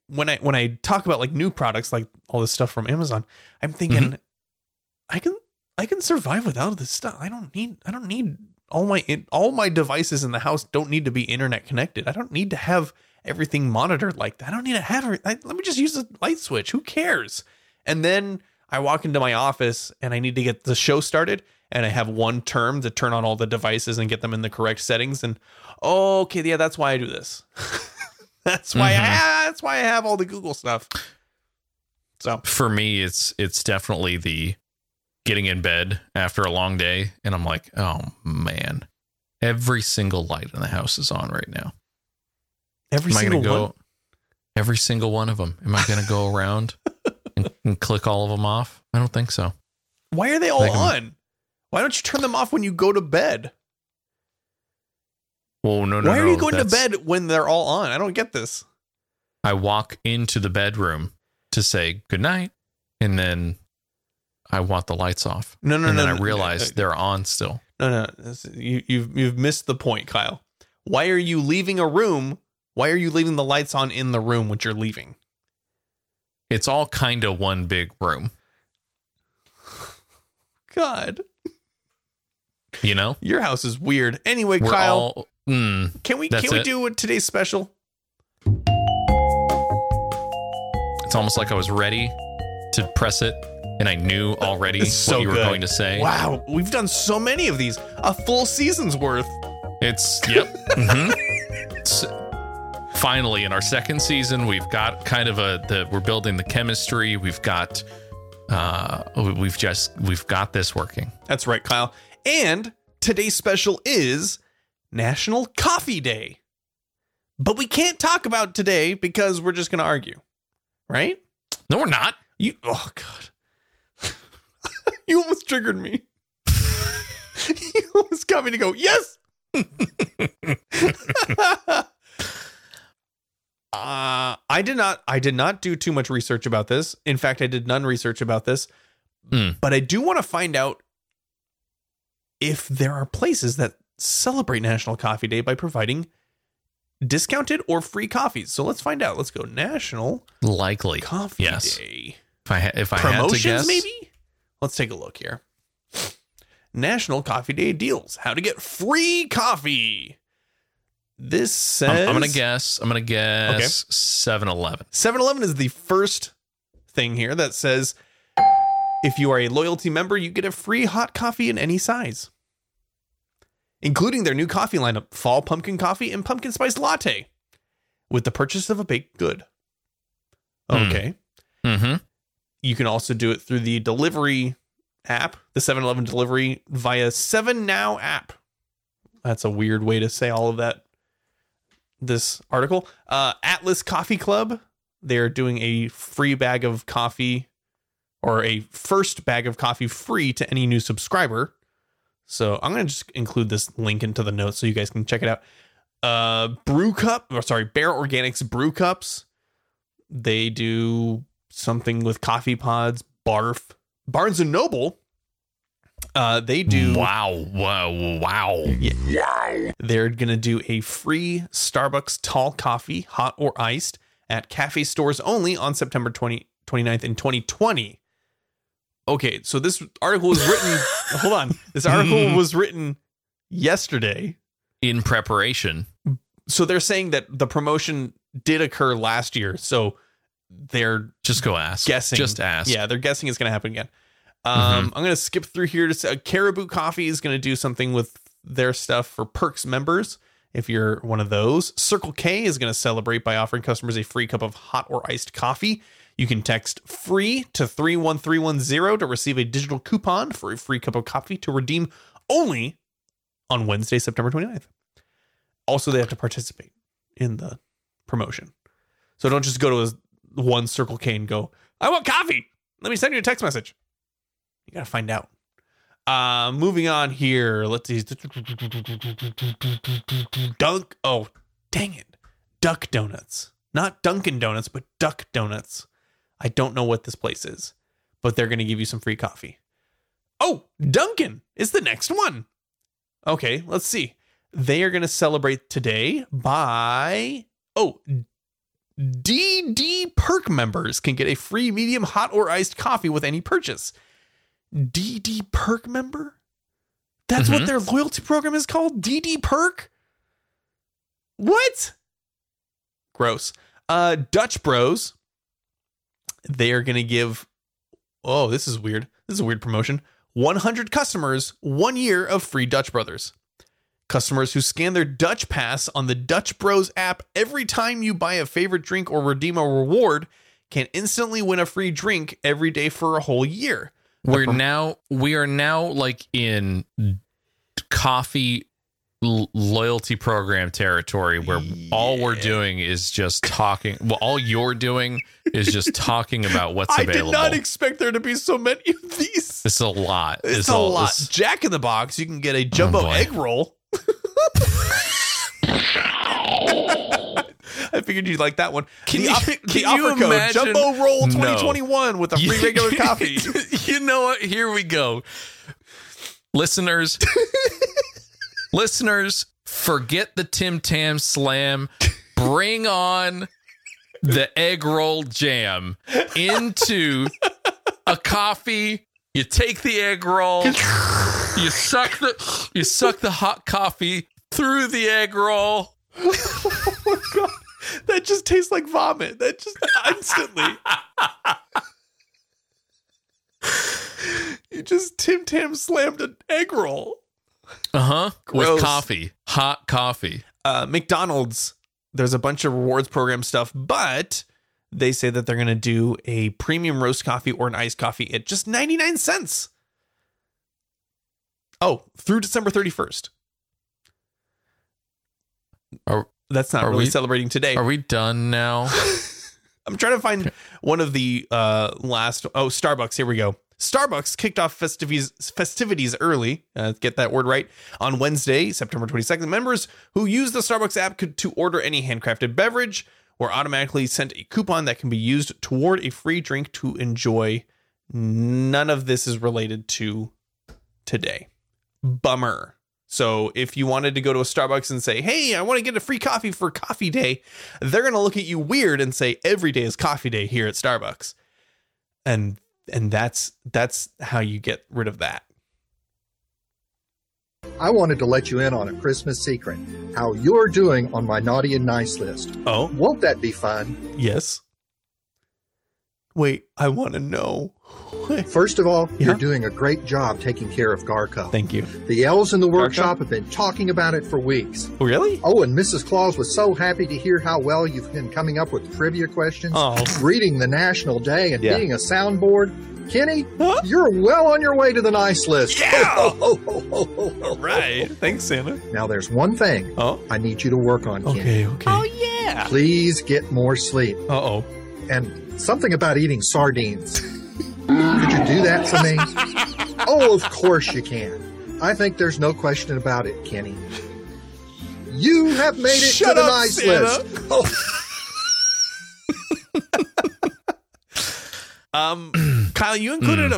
when I when I talk about like new products, like all this stuff from Amazon, I'm thinking Mm-hmm. I can I can survive without this stuff. I don't need I don't need all my all my devices in the house don't need to be internet connected. I don't need to have everything monitored like that. I don't need to have. I, let me just use a light switch. Who cares? And then I walk into my office and I need to get the show started and I have one term to turn on all the devices and get them in the correct settings and oh, okay, yeah, that's why I do this. that's why Mhm. I that's why I have all the Google stuff. So for me it's it's definitely the getting in bed after a long day and I'm like, "Oh man. Every single light in the house is on right now." every Am single go one. every single one of them? Am I going to go around and, and click all of them off? I don't think so. Why are they all on? Why don't you turn them off when you go to bed? Well, no, no, Why are you going to bed when they're all on? I don't get this. I walk into the bedroom to say good night, and then I want the lights off. No, no, and no. then no, I realize no, they're on still. No, no, you, you've you've missed the point, Kyle. Why are you leaving a room? Why are you leaving the lights on in the room when you're leaving? It's all kind of one big room, God, you know. your house is weird. Anyway, We're Kyle, all. Mm, can we can we it. do a today's special? it's almost like I was ready to press it, and I knew already so what you were good. going to say. Wow, we've done so many of these, a full season's worth. It's yep. hmm It's, finally, in our second season, we've got kind of a the we're building the chemistry. We've got uh we've just we've got this working. That's right, Kyle. And today's special is National Coffee Day. But we can't talk about today because we're just going to argue. Right? No, we're not. You oh god. You almost triggered me. you almost got me to go, "Yes." uh I did not I did not do too much research about this. In fact, I did none research about this. Hmm. But I do want to find out if there are places that celebrate National Coffee Day by providing discounted or free coffees. So let's find out. Let's go National Likely. Coffee Yes. Day. If I ha- if I had to Promotions, guess, maybe? Let's take a look here. National Coffee Day deals. How to get free coffee. This says I'm, I'm gonna guess. I'm gonna guess 7-Eleven. 7-Eleven is the first thing here that says if you are a loyalty member, you get a free hot coffee in any size, including their new coffee lineup: fall pumpkin coffee and pumpkin spice latte. with the purchase of a baked good. Hmm. Okay. Mm-hmm. You can also do it through the delivery app, the 7 Eleven delivery via 7 Now app. That's a weird way to say all of that. This article. Uh, Atlas Coffee Club. They're doing a free bag of coffee or a first bag of coffee free to any new subscriber. So I'm going to just include this link into the notes so you guys can check it out. Uh, Brew Cup, or sorry, Bare Organics Brew Cups. They do something with coffee pods, barf. Barnes and Noble, uh, they do. Wow. Wow. Wow. wow. They're going to do a free Starbucks tall coffee, hot or iced, at cafe stores only on September 20, 29th in 2020. Okay, so this article was written. hold on. This article was written yesterday. In preparation. So they're saying that the promotion did occur last year. So they're Just go ask. guessing. Just ask. Yeah, they're guessing it's going to happen again. Um, I'm going to skip through here to say uh, Caribou Coffee is going to do something with their stuff for Perks members. If you're one of those, Circle K is going to celebrate by offering customers a free cup of hot or iced coffee. You can text free to 31310 to receive a digital coupon for a free cup of coffee to redeem only on Wednesday, September 29th. Also, they have to participate in the promotion. So don't just go to a, one Circle K and go, I want coffee. Let me send you a text message. You got to find out. Uh, moving on here. Let's see. Dunk. Oh, dang it. Duck Donuts. Not Dunkin' Donuts, but Duck Donuts. I don't know what this place is, but they're going to give you some free coffee. Oh, Dunkin' is the next one. Okay, let's see. They are going to celebrate today by. Oh, DD Perk members can get a free medium hot or iced coffee with any purchase. DD Perk member? That's what Mhm. their loyalty program is called? DD Perk? What? Gross. Uh Dutch Bros. They are going to give Oh, this is weird. This is a weird promotion. 100 customers, 1 year of free Dutch Brothers. Customers who scan their Dutch Pass on the Dutch Bros app every time you buy a favorite drink or redeem a reward can instantly win a free drink every day for a whole year. We're prom- now we are now like in coffee l- loyalty program territory where all we're doing is just talking. Well, all you're doing is just talking about what's I available. I did not expect there to be so many of these. it's a lot. It's, It's a lot. it's- Jack in the Box, you can get a oh, jumbo Oh, egg roll. I figured you'd like that one. Can the you- offer, can you code imagine- Jumbo Roll No. 2021 with a free regular coffee. you know what? Here we go. Listeners, listeners, forget the Tim Tam Slam. Bring on the egg roll jam into a coffee. You take the egg roll, you suck the you suck the hot coffee through the egg roll. oh my god, that just tastes like vomit. That just instantly. you just Tim Tam slammed an egg roll. Uh-huh. With coffee. Hot coffee. uh, McDonald's, there's a bunch of rewards program stuff, but they say that they're going to do a premium roast coffee or an iced coffee at just 99 cents. Oh, through December 31st. Are- That's not are really we- celebrating today. Are we done now? I'm trying to find one of the uh, last. Oh, Starbucks. Here we go. Starbucks kicked off festivities festivities early. Uh, get that word right on Wednesday, September 22nd. Members who use the Starbucks app could to order any handcrafted beverage were automatically sent a coupon that can be used toward a free drink to enjoy. None of this is related to today. Bummer. So if you wanted to go to a Starbucks and say, "Hey, I want to get a free coffee for coffee day," they're going to look at you weird and say, "Every day is coffee day here at Starbucks." And and that's that's how you get rid of that. I wanted to let you in on a Christmas secret how you're doing on my naughty and nice list. Oh, Won't that be fun? yes. Wait, I want to know. First of all, Yeah? you're doing a great job taking care of Garco. Thank you. The elves in the workshop have been talking about it for weeks. Really? Oh, and Mrs. Claus was so happy to hear how well you've been coming up with trivia questions, Oh. reading the National Day, and Yeah. being a soundboard. Kenny, Huh? you're well on your way to the nice list. Yeah! Ho, ho, ho. Right. Thanks, Santa. Now, there's one thing Oh. I need you to work on, Kenny. Okay. Okay. Oh yeah. Please get more sleep. Uh oh. And something about eating sardines. Could you do that for me? Oh, of course you can. I think there's no question about it, Kenny. You have made it Shut to the up, nice Santa. list. Oh, Um, Kyle, you included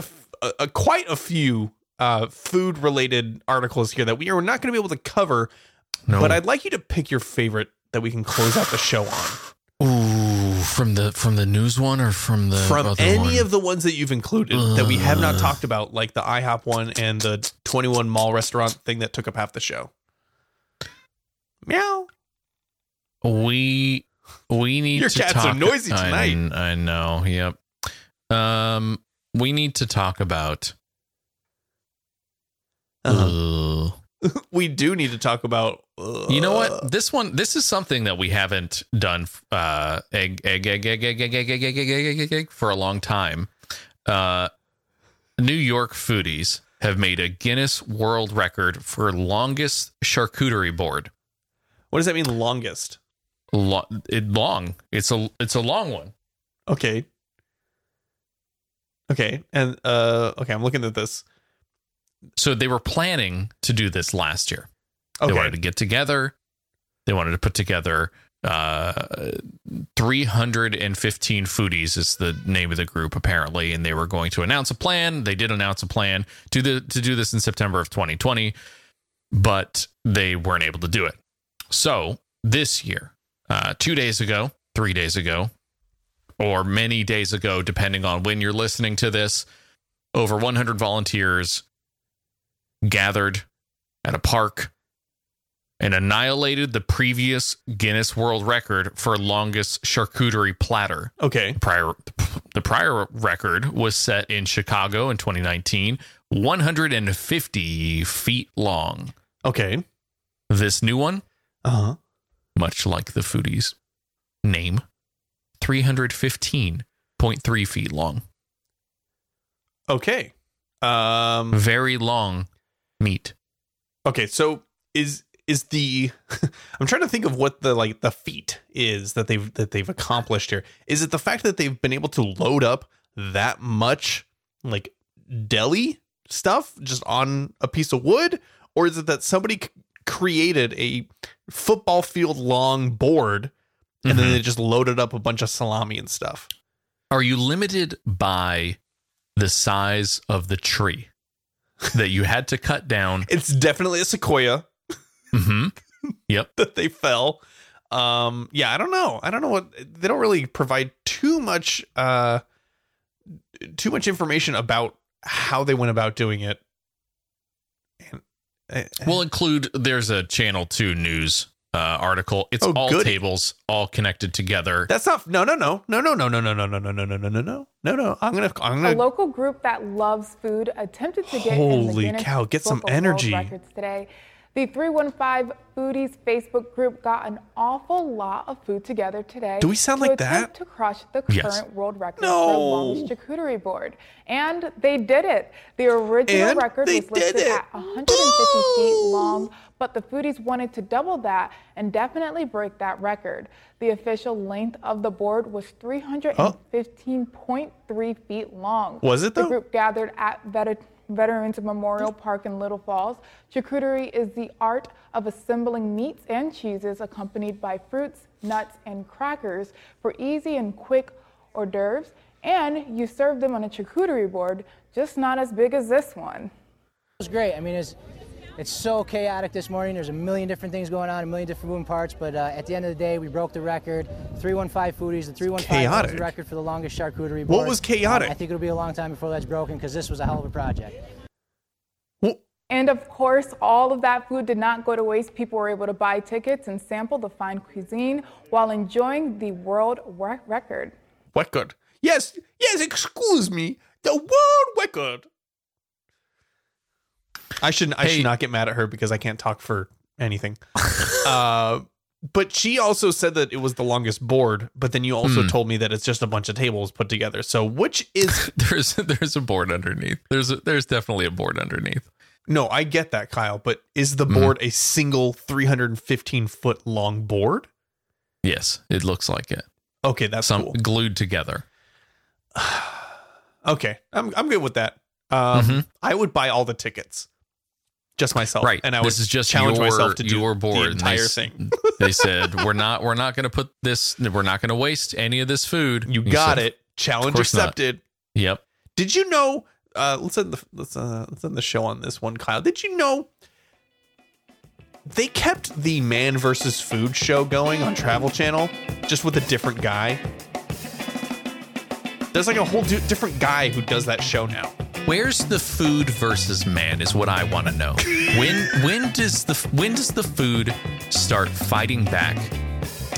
a quite a few uh, food related articles here that we are not going to be able to cover. No. But I'd like you to pick your favorite that we can close out the show on. From the from the news one or from the From other any one? of the ones that you've included that we have not talked about, like the IHOP one and the 21 Mall restaurant thing that took up half the show. Meow. we we need Your to cats talk, are noisy tonight. I, know. Yep. Um, we need to talk about. Uh-huh. Ugh. We do need to talk about. uh, You know what? This one, this is something that we haven't done. Uh, egg, egg, egg, egg, egg, egg, egg, egg, egg, egg, egg, egg, egg, for a long time. Uh, New York foodies have made a Guinness World Record for longest charcuterie board. What does that mean? Longest. Lo- it long. It's a it's a long one. Okay. Okay. And uh okay, I'm looking at this. So they were planning to do this last year. They wanted to get together. They wanted to put together uh, 315 foodies is the name of the group apparently, and they were going to announce a plan. They did announce a plan to the to do this in September of 2020, but they weren't able to do it. So this year, uh, two days ago, three days ago, or many days ago, depending on when you're listening to this, over 100 volunteers gathered at a park and annihilated the previous Guinness World Record for longest charcuterie platter. Okay. Prior, the prior record was set in Chicago in 2019, 150 feet long. Okay. This new one, Uh-huh. much like the foodies name, 315.3 feet long. Okay. Um Very long meat. okay, so is is the I'm trying to think of what the like the feat is that they've that they've accomplished here. Is it the fact that they've been able to load up that much like deli stuff just on a piece of wood or is it that somebody c- created a football field long board and then Mhm. they just loaded up a bunch of salami and stuff? Are you limited by the size of the tree that you had to cut down? It's definitely a sequoia. hmm Yep. that they fell. Um, yeah, I don't know. I don't know what they don't really provide too much uh too much information about how they went about doing it. And uh, We'll include. There's a Channel Two news uh, article. It's Oh, all goody. tables, all connected together. that's not no no no no no no no no no no no no no no no no no no. I'm gonna I'm gonna A local group that loves food attempted to get in the Holy cow, get some Book of World energy. Records today. The 315 Foodies Facebook group got an awful lot of food together today. Do we sound to like that? To crush the current Yes. world record No. for longest charcuterie board, and they did it. The original And record was listed did it. at 150 feet long, but the foodies wanted to double that and definitely break that record. The official length of the board was 315.3 feet long. Was it, The group gathered at Vet- Veterans Memorial Park in Little Falls. Charcuterie is the art of assembling meats and cheeses accompanied by fruits, nuts, and crackers for easy and quick hors d'oeuvres. And you serve them on a charcuterie board, just not as big as this one. It was great. I mean, it's it's so chaotic this morning. There's a million different things going on, a million different moving parts. But uh, at the end of the day, we broke the record. 315 foodies. The 315 was chaotic. the record for the longest charcuterie board. What was chaotic? Um, I think it'll be a long time before that's broken because this was a hell of a project. And of course, all of that food did not go to waste. People were able to buy tickets and sample the fine cuisine while enjoying the world re- record. what good? Yes, Yes, excuse me. The world record. I shouldn't. I Hey. should not get mad at her because I can't talk for anything. uh, but she also said that it was the longest board. But then you also Hmm. told me that it's just a bunch of tables put together. So which is There's there's a board underneath. There's a, there's definitely a board underneath. no? I get that, Kyle. But is the Mhm. board a single 315 foot long board? Yes, it looks like it. Okay, that's Some cool. glued together. Okay, I'm I'm good with that. Um, Mhm. I would buy all the tickets, just myself, Right. And I is just challenge your, myself to do your board. the and they entire thing. they said we're not we're not going to put this. We're not going to waste any of this food. You got said, it. Challenge course not. accepted. Yep. Did you know? Uh, let's end the let's uh, let's end the show on this one, Kyle. Did you know they kept the Man versus Food show going on Travel Channel, just with a different guy? There's like a whole du- different guy who does that show now. Where's the food versus man is what I want to know. When when does the when does the food start fighting back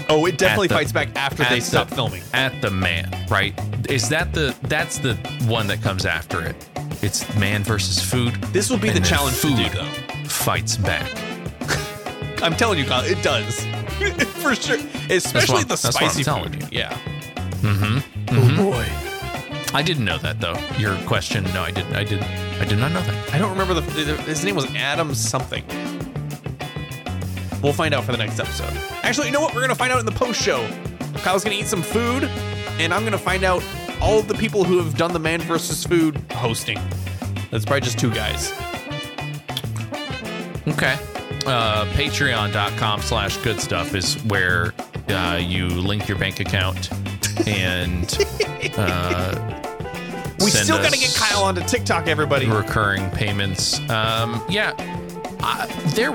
Oh, it definitely the- fights back after they the- stop filming. at the man? Right? Is that the that's the one that comes after it? It's man versus food. This will be the challenge to do, food though. fights back. I'm telling you, Kyle, it does for sure. Especially the that's what I'm spicy food. Yeah. Mm-hmm. Oh boy. I didn't know that though. Your question? No, I didn't. I didn't. I did not know that. I don't remember the his name was Adam something. We'll find out for the next episode. Actually, you know what? We're gonna find out in the post show. Kyle's gonna eat some food, and I'm gonna find out all of the people who have done the Man versus Food hosting. That's probably just two guys. Okay. Uh, Patreon.com slash good stuff is where uh, you link your bank account and uh, We still gotta get Kyle onto TikTok, everybody. recurring payments. Um, yeah, I, there.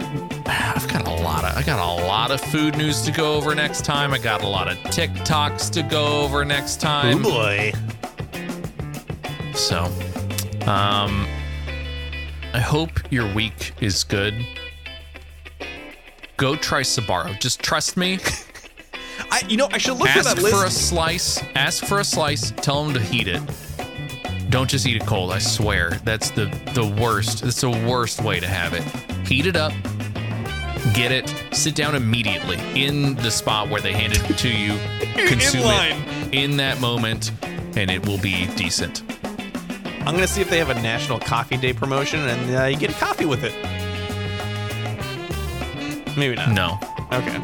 I've got a lot of. I got a lot of food news to go over next time. I got a lot of TikToks to go over next time. boy. So, um, I hope your week is good. Go try Sbarro. Just trust me. I, you know, I should look Ask that list. for a slice. Ask for a slice. Tell them to heat it. Don't just eat it cold. I swear, that's the the worst. That's the worst way to have it. Heat it up. Get it. Sit down immediately in the spot where they handed it to you. Consume it in that moment, and it will be decent. I'm gonna see if they have a National Coffee Day promotion, and uh, you get a coffee with it. Maybe not. No, Okay.